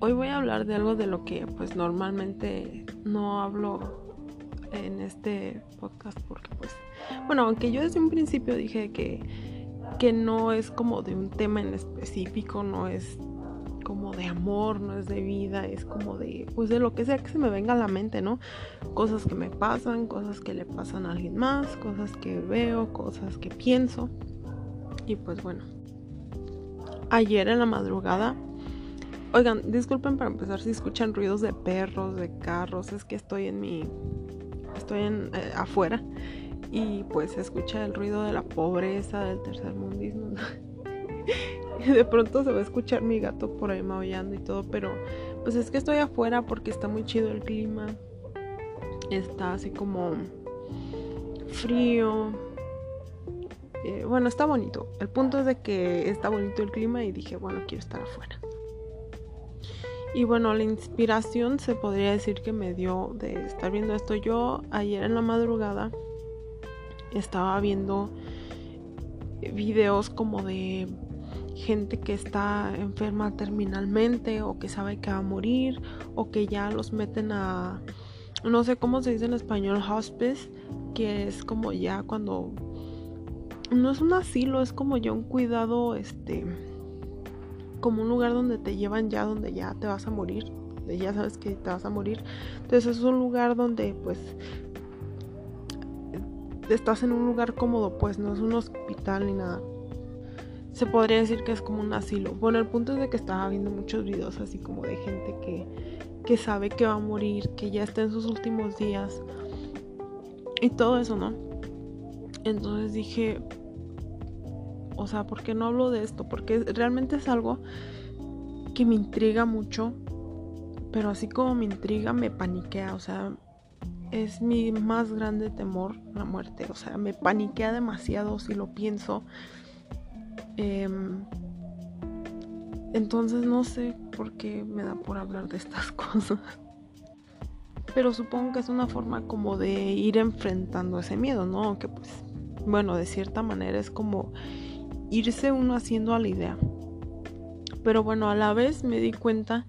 Hoy voy a hablar de algo de lo que pues normalmente no hablo en este podcast porque pues bueno, aunque yo desde un principio dije que que no es como de un tema en específico, no es como de amor, no es de vida, es como de, pues de lo que sea que se me venga a la mente, ¿no? Cosas que me pasan, cosas que le pasan a alguien más, cosas que veo, cosas que pienso. Y pues bueno, ayer en la madrugada, oigan, disculpen para empezar si escuchan ruidos de perros, de carros, es que estoy en mi, estoy en, eh, afuera y pues se escucha el ruido de la pobreza, del tercer mundismo. y de pronto se va a escuchar mi gato por ahí maullando y todo, pero pues es que estoy afuera porque está muy chido el clima. Está así como frío. Eh, bueno, está bonito. El punto es de que está bonito el clima y dije, bueno, quiero estar afuera. Y bueno, la inspiración se podría decir que me dio de estar viendo esto. Yo ayer en la madrugada estaba viendo videos como de gente que está enferma terminalmente o que sabe que va a morir o que ya los meten a no sé cómo se dice en español hospice que es como ya cuando no es un asilo es como ya un cuidado este como un lugar donde te llevan ya donde ya te vas a morir ya sabes que te vas a morir entonces es un lugar donde pues estás en un lugar cómodo pues no es un hospital ni nada se podría decir que es como un asilo. Bueno, el punto es de que estaba viendo muchos videos así como de gente que, que sabe que va a morir, que ya está en sus últimos días y todo eso, ¿no? Entonces dije, o sea, ¿por qué no hablo de esto? Porque realmente es algo que me intriga mucho, pero así como me intriga, me paniquea, o sea, es mi más grande temor la muerte, o sea, me paniquea demasiado si lo pienso Em, entonces no sé por qué me da por hablar de estas cosas. Pero supongo que es una forma como de ir enfrentando ese miedo, ¿no? Que pues, bueno, de cierta manera es como irse uno haciendo a la idea. Pero bueno, a la vez me di cuenta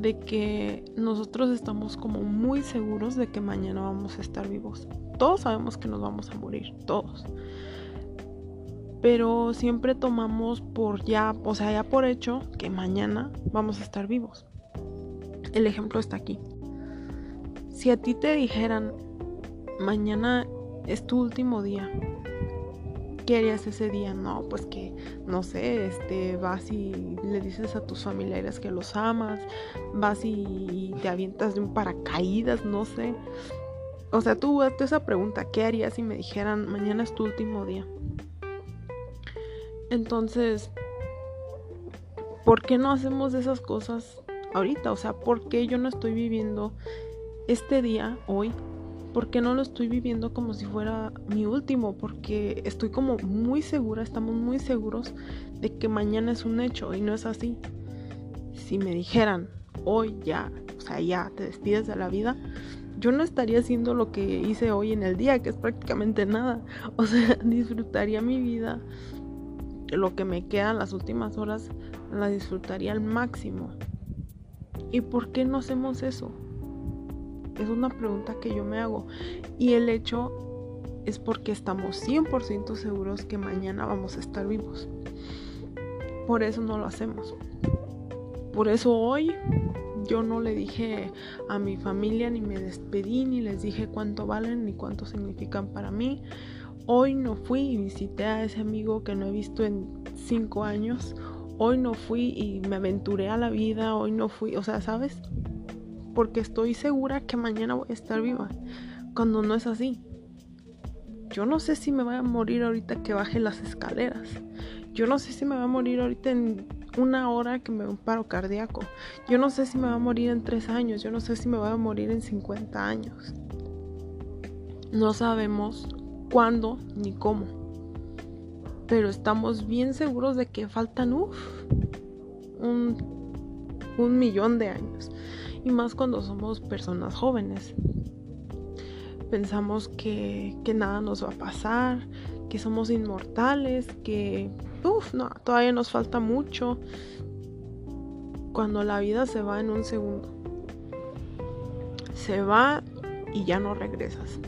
de que nosotros estamos como muy seguros de que mañana vamos a estar vivos. Todos sabemos que nos vamos a morir, todos pero siempre tomamos por ya, o sea, ya por hecho que mañana vamos a estar vivos. El ejemplo está aquí. Si a ti te dijeran, mañana es tu último día, ¿qué harías ese día? No, pues que, no sé, este, vas y le dices a tus familiares que los amas, vas y te avientas de un paracaídas, no sé. O sea, tú hazte esa pregunta, ¿qué harías si me dijeran, mañana es tu último día? Entonces, ¿por qué no hacemos esas cosas ahorita? O sea, ¿por qué yo no estoy viviendo este día, hoy? ¿Por qué no lo estoy viviendo como si fuera mi último? Porque estoy como muy segura, estamos muy seguros de que mañana es un hecho y no es así. Si me dijeran, hoy ya, o sea, ya te despides de la vida, yo no estaría haciendo lo que hice hoy en el día, que es prácticamente nada. O sea, disfrutaría mi vida, lo que me quedan las últimas horas la disfrutaría al máximo. ¿Y por qué no hacemos eso? Es una pregunta que yo me hago. Y el hecho es porque estamos 100% seguros que mañana vamos a estar vivos. Por eso no lo hacemos. Por eso hoy yo no le dije a mi familia ni me despedí ni les dije cuánto valen ni cuánto significan para mí Hoy no fui y visité a ese amigo que no he visto en cinco años. Hoy no fui y me aventuré a la vida. Hoy no fui, o sea, ¿sabes? Porque estoy segura que mañana voy a estar viva. Cuando no es así. Yo no sé si me voy a morir ahorita que baje las escaleras. Yo no sé si me va a morir ahorita en una hora que me da un paro cardíaco. Yo no sé si me va a morir en tres años. Yo no sé si me va a morir en 50 años. No sabemos cuándo ni cómo. Pero estamos bien seguros de que faltan un, un millón de años. Y más cuando somos personas jóvenes. Pensamos que, que nada nos va a pasar, que somos inmortales, que no, todavía nos falta mucho. cuando la vida se va en un segundo. Se va y ya no regresas.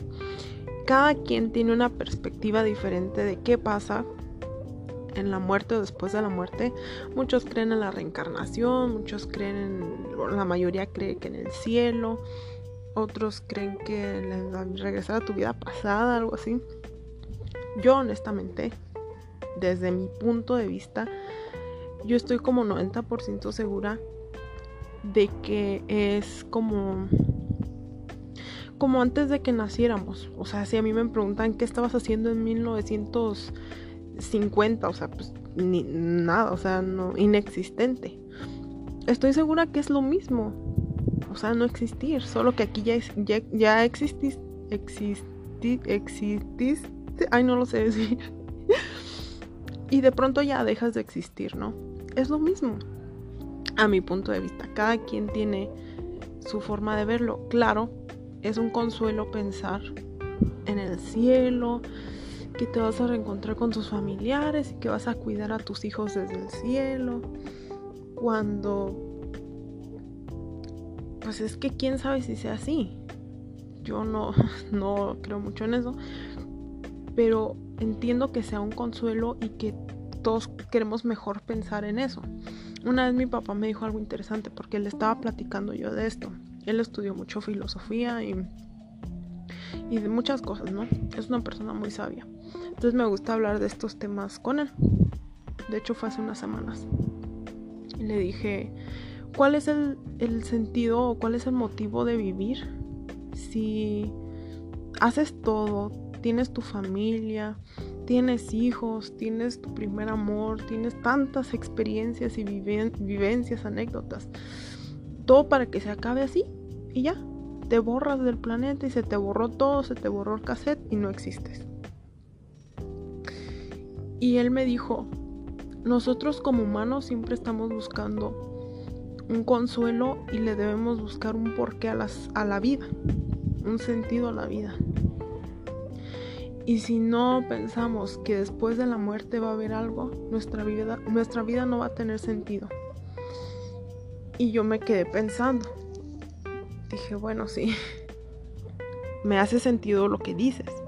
Cada quien tiene una perspectiva diferente de qué pasa en la muerte o después de la muerte. Muchos creen en la reencarnación, muchos creen en, la mayoría cree que en el cielo, otros creen que regresar a tu vida pasada, algo así. Yo honestamente, desde mi punto de vista, yo estoy como 90% segura de que es como como antes de que naciéramos. O sea, si a mí me preguntan qué estabas haciendo en 1950, o sea, pues ni nada, o sea, no inexistente. Estoy segura que es lo mismo. O sea, no existir, solo que aquí ya ya, ya existís ay no lo sé decir. y de pronto ya dejas de existir, ¿no? Es lo mismo. A mi punto de vista, cada quien tiene su forma de verlo. Claro, es un consuelo pensar en el cielo, que te vas a reencontrar con tus familiares y que vas a cuidar a tus hijos desde el cielo. Cuando... Pues es que quién sabe si sea así. Yo no, no creo mucho en eso. Pero entiendo que sea un consuelo y que todos queremos mejor pensar en eso. Una vez mi papá me dijo algo interesante porque le estaba platicando yo de esto. Él estudió mucho filosofía y, y de muchas cosas, ¿no? Es una persona muy sabia. Entonces me gusta hablar de estos temas con él. De hecho fue hace unas semanas. Y le dije, ¿cuál es el, el sentido o cuál es el motivo de vivir si haces todo, tienes tu familia, tienes hijos, tienes tu primer amor, tienes tantas experiencias y vivencias, anécdotas. Todo para que se acabe así y ya. Te borras del planeta y se te borró todo, se te borró el cassette y no existes. Y él me dijo, nosotros como humanos siempre estamos buscando un consuelo y le debemos buscar un porqué a, a la vida, un sentido a la vida. Y si no pensamos que después de la muerte va a haber algo, nuestra vida, nuestra vida no va a tener sentido. Y yo me quedé pensando. Dije, bueno, sí, me hace sentido lo que dices.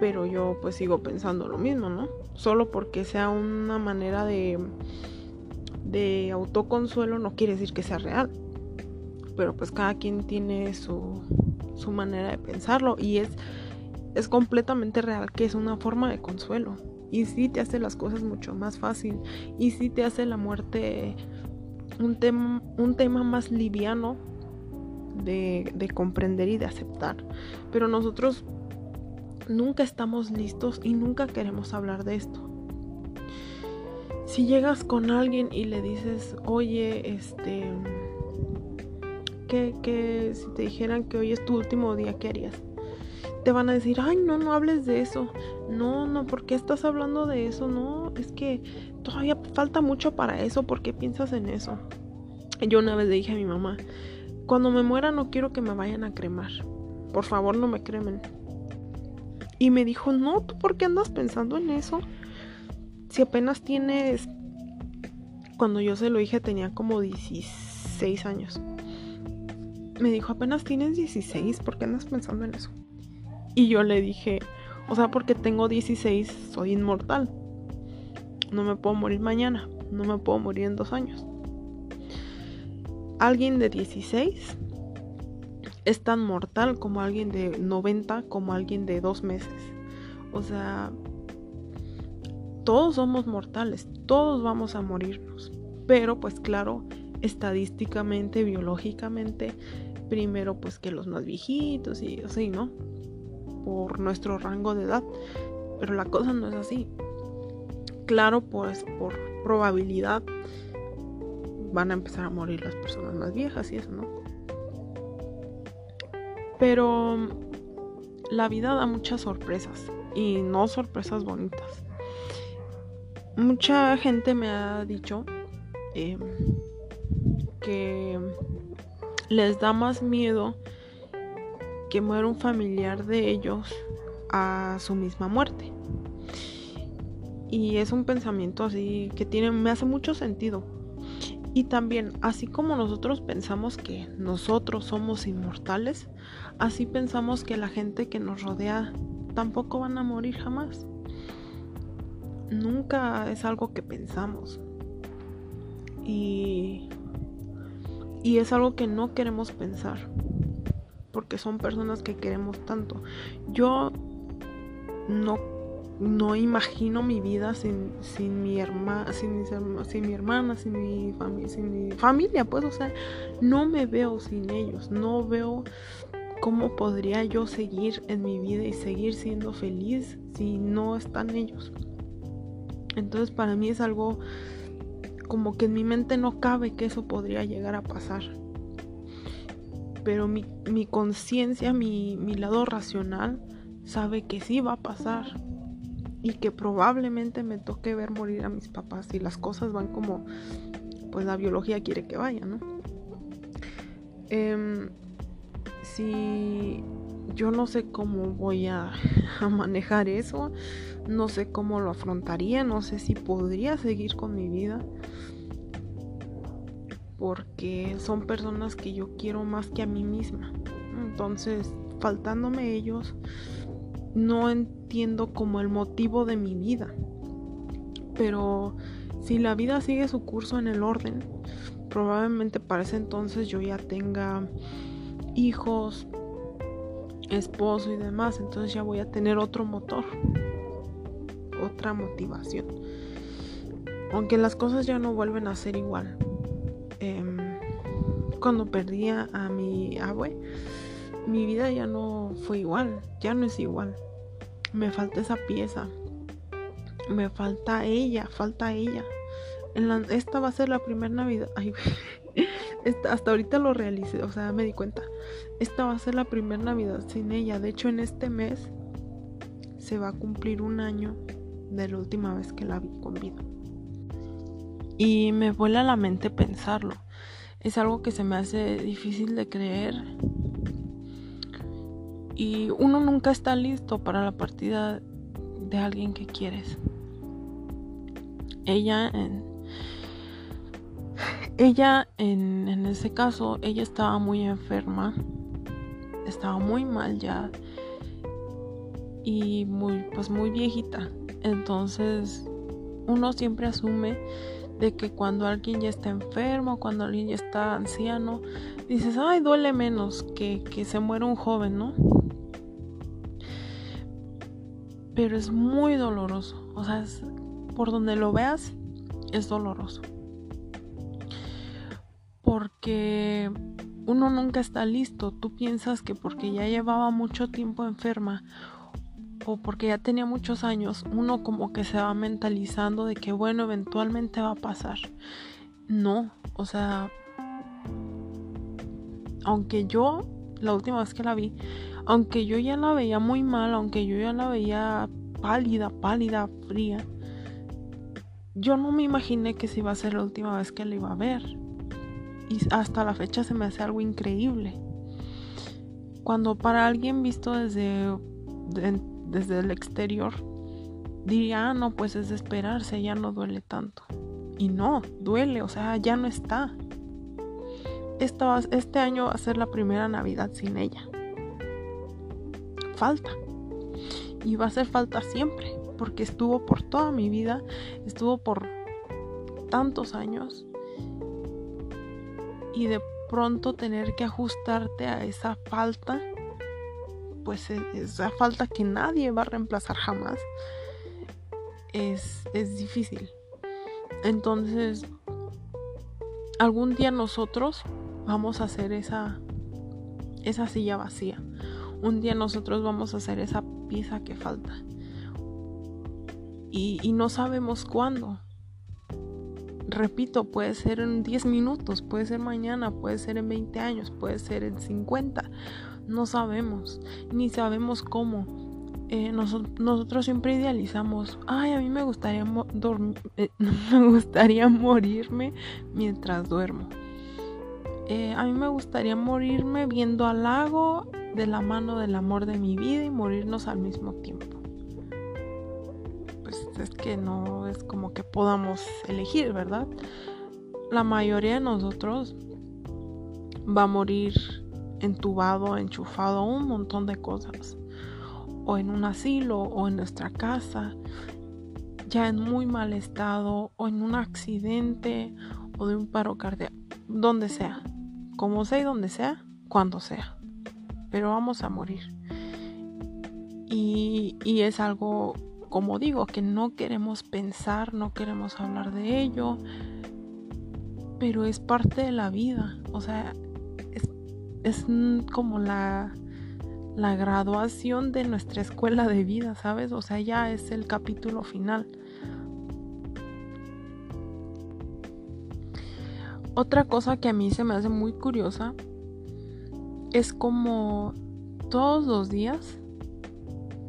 Pero yo pues sigo pensando lo mismo, ¿no? Solo porque sea una manera de, de autoconsuelo no quiere decir que sea real. Pero pues cada quien tiene su, su manera de pensarlo y es es completamente real que es una forma de consuelo. Y sí te hace las cosas mucho más fácil. Y sí te hace la muerte un, tema, un tema más liviano de, de comprender y de aceptar. Pero nosotros nunca estamos listos y nunca queremos hablar de esto. Si llegas con alguien y le dices, oye, este, que, que si te dijeran que hoy es tu último día, ¿qué harías? te van a decir, ay, no, no hables de eso. No, no, ¿por qué estás hablando de eso? No, es que todavía falta mucho para eso. ¿Por qué piensas en eso? Yo una vez le dije a mi mamá, cuando me muera no quiero que me vayan a cremar. Por favor, no me cremen. Y me dijo, no, ¿tú por qué andas pensando en eso? Si apenas tienes... Cuando yo se lo dije tenía como 16 años. Me dijo, apenas tienes 16, ¿por qué andas pensando en eso? Y yo le dije, o sea, porque tengo 16, soy inmortal. No me puedo morir mañana, no me puedo morir en dos años. Alguien de 16 es tan mortal como alguien de 90, como alguien de dos meses. O sea, todos somos mortales, todos vamos a morirnos. Pero pues claro, estadísticamente, biológicamente, primero pues que los más viejitos y así, ¿no? por nuestro rango de edad. Pero la cosa no es así. Claro, pues por probabilidad van a empezar a morir las personas más viejas y eso, ¿no? Pero la vida da muchas sorpresas y no sorpresas bonitas. Mucha gente me ha dicho em, que les da más miedo que muera un familiar de ellos a su misma muerte. Y es un pensamiento así que tiene, me hace mucho sentido. Y también, así como nosotros pensamos que nosotros somos inmortales, así pensamos que la gente que nos rodea tampoco van a morir jamás. Nunca es algo que pensamos. Y, y es algo que no queremos pensar. Porque son personas que queremos tanto. Yo no no imagino mi vida sin, sin mi hermana, sin, sin mi hermana, sin mi, familia sin mi familia, pues, o sea, no me veo sin ellos, no veo cómo podría yo seguir en mi vida y seguir siendo feliz si no están ellos. Entonces para mí es algo como que en mi mente no cabe que eso podría llegar a pasar. Pero mi, mi conciencia, mi, mi lado racional, sabe que sí va a pasar y que probablemente me toque ver morir a mis papás si las cosas van como pues la biología quiere que vayan, ¿no? Em, si yo no sé cómo voy a, a, manejar eso, no sé cómo lo afrontaría, no sé si podría seguir con mi vida, porque son personas que yo quiero más que a mí misma. Entonces, faltándome ellos, no entiendo como el motivo de mi vida. Pero si la vida sigue su curso en el orden, probablemente para ese entonces yo ya tenga hijos, esposo y demás. Entonces ya voy a tener otro motor, otra motivación. Aunque las cosas ya no vuelven a ser igual. Em, cuando perdí a mi abue, mi vida ya no fue igual, ya no es igual me falta esa pieza. Me falta ella, falta ella. Esta va a ser la primera Navidad. hasta ahorita lo realicé, o sea, me di cuenta. Esta va a ser la primera Navidad sin ella. De hecho, en este mes se va a cumplir un año de la última vez que la vi con vida. Y me vuela a la mente pensarlo. Es algo que se me hace difícil de creer y uno nunca está listo para la partida de alguien que quieres. Ella en ella en, en ese caso, ella estaba muy enferma, estaba muy mal ya y muy pues muy viejita. Entonces, uno siempre asume de que cuando alguien ya está enfermo, cuando alguien ya está anciano, dices, ay, duele menos que, que se muera un joven, ¿no? Pero es muy doloroso. O sea, por donde lo veas, es doloroso. Porque uno nunca está listo. Tú piensas que porque ya llevaba mucho tiempo enferma o porque ya tenía muchos años, uno como que se va mentalizando de que bueno, eventualmente va a pasar. No, o sea, aunque yo, la última vez que la vi, aunque yo ya la veía muy mal, aunque yo ya la veía pálida, pálida, fría, yo no me imaginé que se iba a ser la última vez que la iba a ver. Y hasta la fecha se me hace algo increíble. Cuando para alguien visto desde, desde el exterior, diría, ah, no, pues es de esperarse, ya no duele tanto. Y no, duele, o sea, ya no está. este año va a ser la primera Navidad sin ella falta. Y va a hacer falta siempre, porque estuvo por toda mi vida, estuvo por tantos años. Y de pronto tener que ajustarte a esa falta, pues e, esa falta que nadie va a reemplazar jamás, es, es difícil. Entonces, algún día nosotros vamos a hacer esa, esa silla vacía un día nosotros vamos a hacer esa pieza que falta. Y, no sabemos cuándo. Repito, puede ser en 10 minutos, puede ser mañana, puede ser en 20 años, puede ser en 50. No sabemos, ni sabemos cómo. Eh, nosotros siempre idealizamos, ay, a mí me gustaría, eh, me gustaría morirme mientras duermo. Eh, a mí me gustaría morirme viendo al lago de la mano del amor de mi vida y morirnos al mismo tiempo. Pues es que no es como que podamos elegir, ¿verdad? la mayoría de nosotros va a morir entubado, enchufado, un montón de cosas. O en un asilo, o en nuestra casa, ya en muy mal estado, o en un accidente, o de un paro cardíaco, donde sea. Como sea y donde sea, cuando sea. Pero vamos a morir. Y, es algo, como digo, que no queremos pensar, no queremos hablar de ello, pero es parte de la vida. O sea, es como la, la graduación de nuestra escuela de vida, ¿sabes? O sea, ya es el capítulo final. Otra cosa que a mí se me hace muy curiosa es como todos los días,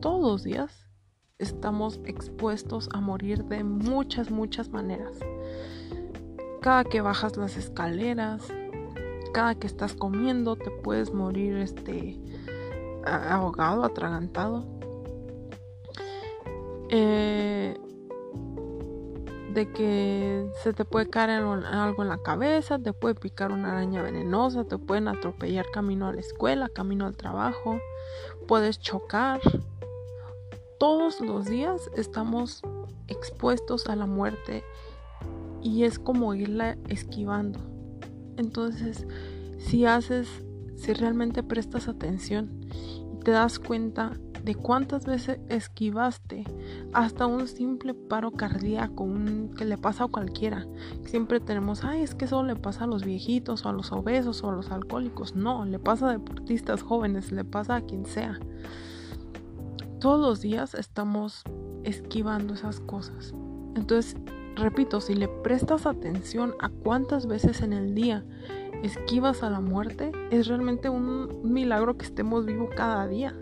todos los días estamos expuestos a morir de muchas, muchas maneras. Cada que bajas las escaleras, cada que estás comiendo te puedes morir este ahogado, atragantado. Eh, de que se te puede caer algo en la cabeza, te puede picar una araña venenosa, te pueden atropellar camino a la escuela, camino al trabajo, puedes chocar. Todos los días estamos expuestos a la muerte y es como irla esquivando. Entonces, si haces, si realmente prestas atención y te das cuenta de cuántas veces esquivaste hasta un simple paro cardíaco que le pasa a cualquiera. Siempre tenemos, ay, es que eso le pasa a los viejitos o a los obesos o a los alcohólicos. No, le pasa a deportistas jóvenes, le pasa a quien sea. Todos los días estamos esquivando esas cosas. Entonces, Repito, si le prestas atención a cuántas veces en el día esquivas a la muerte, es realmente un milagro que estemos vivos cada día.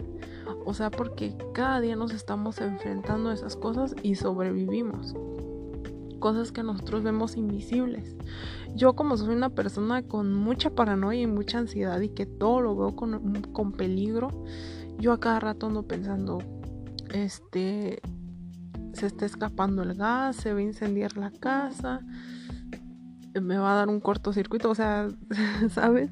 O sea, porque cada día nos estamos enfrentando a esas cosas y sobrevivimos. Cosas que nosotros vemos invisibles. Yo como soy una persona con mucha paranoia y mucha ansiedad y que todo lo veo con, con peligro, yo a cada rato ando pensando, este, se está escapando el gas, se va a incendiar la casa, me va a dar un cortocircuito, o sea, ¿sabes?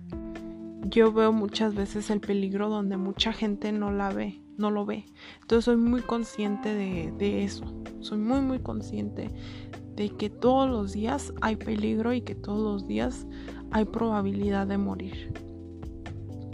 Yo veo muchas veces el peligro donde mucha gente no la ve, no lo ve. Entonces soy muy consciente de, eso, soy muy muy consciente de que todos los días hay peligro y que todos los días hay probabilidad de morir.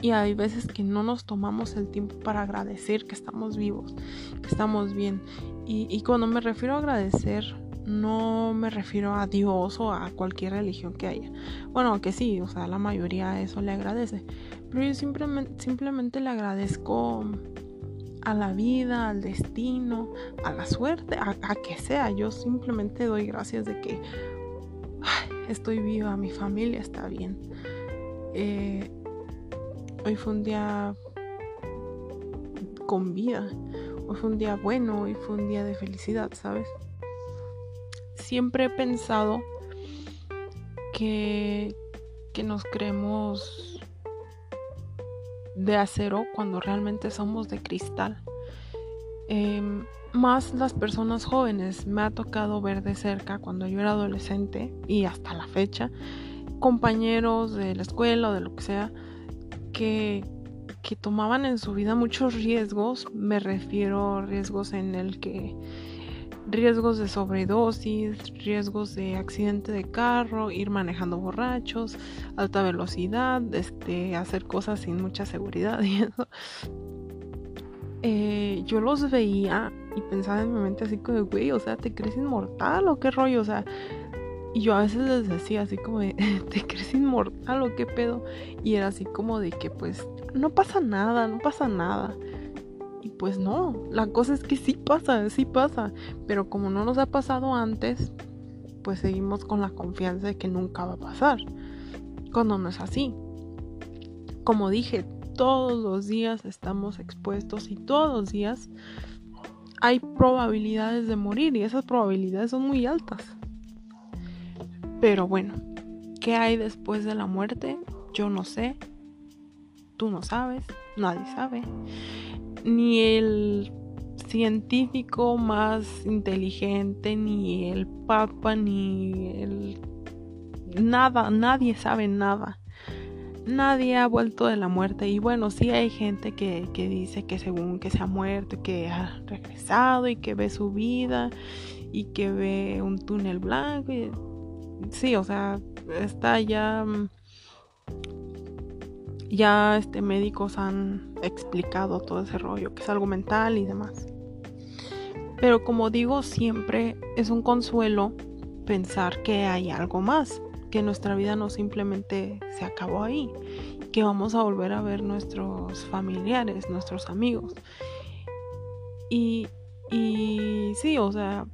Y hay veces que no nos tomamos el tiempo para agradecer que estamos vivos, que estamos bien. Y, cuando me refiero a agradecer, no me refiero a Dios o a cualquier religión que haya. Bueno, aunque sí, o sea, la mayoría eso le agradece. Pero yo simplemente, simplemente le agradezco a la vida, al destino, a la suerte, a, que sea. Yo simplemente doy gracias de que estoy viva, mi familia está bien. Eh, hoy fue un día con vida. Hoy fue un día bueno, hoy fue un día de felicidad, ¿sabes? Siempre he pensado que, que nos creemos de acero cuando realmente somos de cristal. Em, más las personas jóvenes. Me ha tocado ver de cerca cuando yo era adolescente y hasta la fecha, compañeros de la escuela o de lo que sea, que, que tomaban en su vida muchos riesgos, me refiero a riesgos en el que riesgos de sobredosis, riesgos de accidente de carro, ir manejando borrachos, alta velocidad, este, hacer cosas sin mucha seguridad y eso. Eh, yo los veía y pensaba en mi mente así como, güey, o sea, ¿te crees inmortal o qué rollo? O sea, y yo a veces les decía así como ¿te crees inmortal o qué pedo? Y era así como de que pues no pasa nada, no pasa nada. Y pues no, la cosa es que sí pasa, sí pasa. Pero como no nos ha pasado antes, pues seguimos con la confianza de que nunca va a pasar. Cuando no es así. Como dije, todos los días estamos expuestos y todos los días hay probabilidades de morir y esas probabilidades son muy altas. Pero bueno, ¿qué hay después de la muerte? Yo no sé. Tú no sabes. Nadie sabe. Ni el científico más inteligente, ni el papa, ni el nada, nadie sabe nada. Nadie ha vuelto de la muerte. Y bueno, sí hay gente que, que dice que según que se ha muerto, que ha regresado y que ve su vida y que ve un túnel blanco. sí, o sea, está ya mm, ya este médicos han explicado todo ese rollo, que es algo mental y demás. Pero como digo, siempre es un consuelo pensar que hay algo más, que nuestra vida no simplemente se acabó ahí, que vamos a volver a ver nuestros familiares, nuestros amigos. Y, y sí, o sea,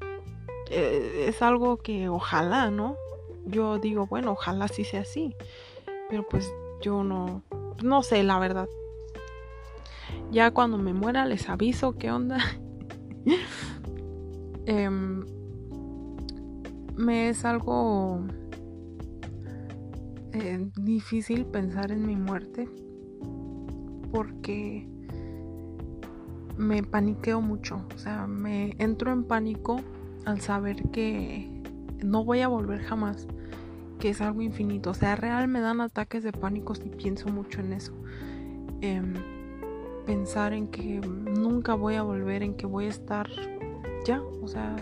eh, es algo que ojalá, ¿no? Yo digo, bueno, ojalá sí sea así, pero pues yo no, no sé, la verdad. Ya cuando me muera les aviso qué onda. Em, me es algo eh, difícil pensar en mi muerte porque me paniqueo mucho, o sea, me entro en pánico al saber que no voy a volver jamás que es algo infinito. O sea, real me dan ataques de pánico si pienso mucho en eso. Em, pensar en que nunca voy a volver, en que voy a estar ya, o sea,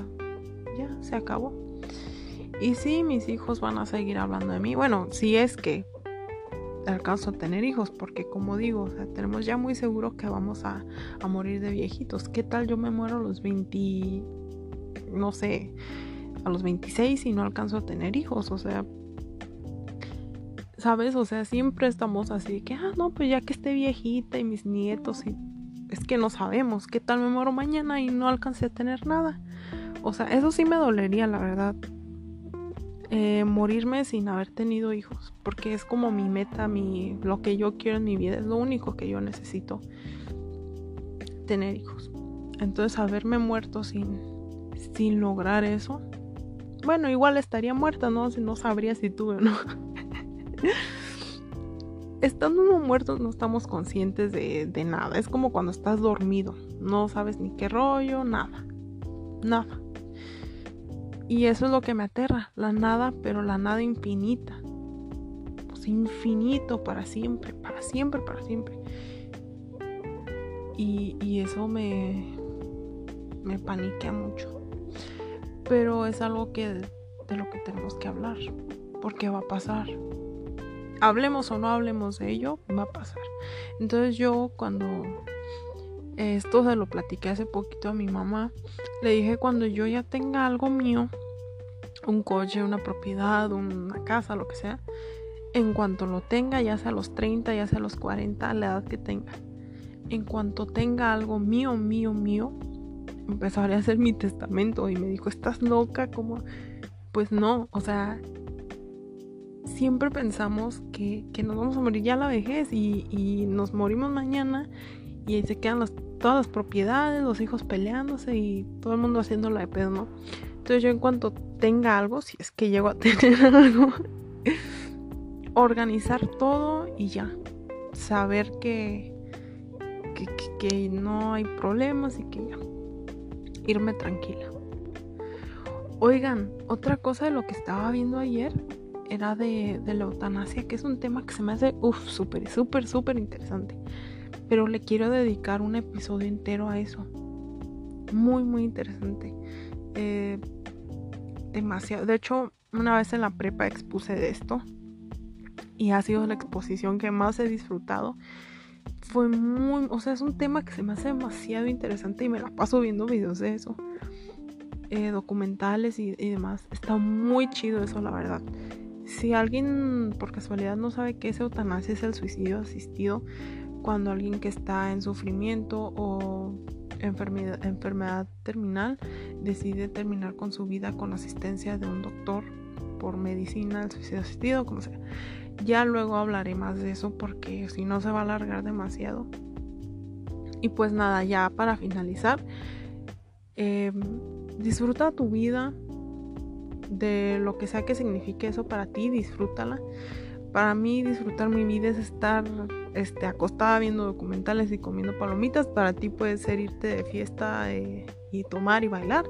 ya se acabó. Y sí, mis hijos van a seguir hablando de mí. Bueno, si es que alcanzo a tener hijos, porque como digo, tenemos ya muy seguro que vamos a, a morir de viejitos. ¿Qué tal yo me muero a los 20, no sé, a los 26 y no alcanzo a tener hijos? O sea, ¿sabes? O sea, siempre estamos así, que, ah, no, pues ya que esté viejita y mis nietos, y es que no sabemos qué tal me muero mañana y no alcancé a tener nada. O sea, eso sí me dolería, la verdad. Eh, morirme sin haber tenido hijos, porque es como mi meta, mi, lo que yo quiero en mi vida, es lo único que yo necesito, tener hijos. Entonces, haberme muerto sin, sin lograr eso, bueno, igual estaría muerta, ¿no? Si no sabría si tuve o no. Estando uno muerto no estamos conscientes de, nada. Es como cuando estás dormido. No sabes ni qué rollo, nada. Nada. Y eso es lo que me aterra. La nada, pero la nada infinita. Pues infinito para siempre, para siempre, para siempre. Y, eso me, me paniquea mucho. Pero es algo que de lo que tenemos que hablar. Porque va a pasar hablemos o no hablemos de ello, va a pasar. Entonces yo cuando esto se lo platiqué hace poquito a mi mamá, le dije cuando yo ya tenga algo mío, un coche, una propiedad, una casa, lo que sea, en cuanto lo tenga, ya sea a los 30, ya sea a los 40, a la edad que tenga, en cuanto tenga algo mío, mío, mío, empezaré a hacer mi testamento y me dijo, ¿estás loca? como Pues no, o sea, siempre pensamos que, nos vamos a morir ya a la vejez y, nos morimos mañana y ahí se quedan todas las propiedades, los hijos peleándose y todo el mundo haciéndolo de pedo, ¿no? Entonces yo en cuanto tenga algo, si es que llego a tener algo, organizar todo y ya. Saber que, que, que no hay problemas y que ya. Irme tranquila. Oigan, otra cosa de lo que estaba viendo ayer era de, la eutanasia, que es un tema que se me hace, uff, súper, súper, súper interesante. Pero le quiero dedicar un episodio entero a eso. Muy, muy interesante. Eh, demasiado. De hecho, una vez en la prepa expuse de esto. Y ha sido la exposición que más he disfrutado. Fue muy, o sea, es un tema que se me hace demasiado interesante y me la paso viendo videos de eso. Eh, documentales y, y demás. Está muy chido eso, la verdad. Si alguien por casualidad no sabe qué es eutanasia, es el suicidio asistido cuando alguien que está en sufrimiento o enfermedad, enfermedad terminal decide terminar con su vida con asistencia de un doctor por medicina, el suicidio asistido, como sea. Ya luego hablaré más de eso porque si no se va a alargar demasiado. Y pues nada, ya para finalizar, em, disfruta tu vida, de lo que sea que signifique eso para ti, disfrútala. Para mí disfrutar mi vida es estar este, acostada viendo documentales y comiendo palomitas. Para ti puede ser irte de fiesta eh, y tomar y bailar.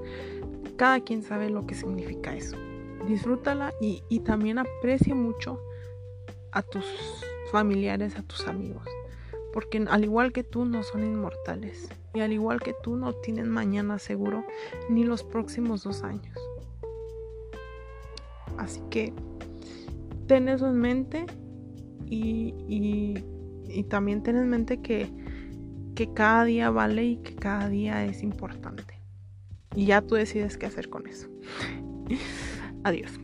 Cada quien sabe lo que significa eso. disfrútala y, y también aprecia mucho a tus familiares, a tus amigos. Porque al igual que tú no son inmortales. Y al igual que tú no tienen mañana seguro ni los próximos dos años. Así que ten eso en mente y, y, y también ten en mente que, que cada día vale y que cada día es importante. Y ya tú decides qué hacer con eso. Adiós.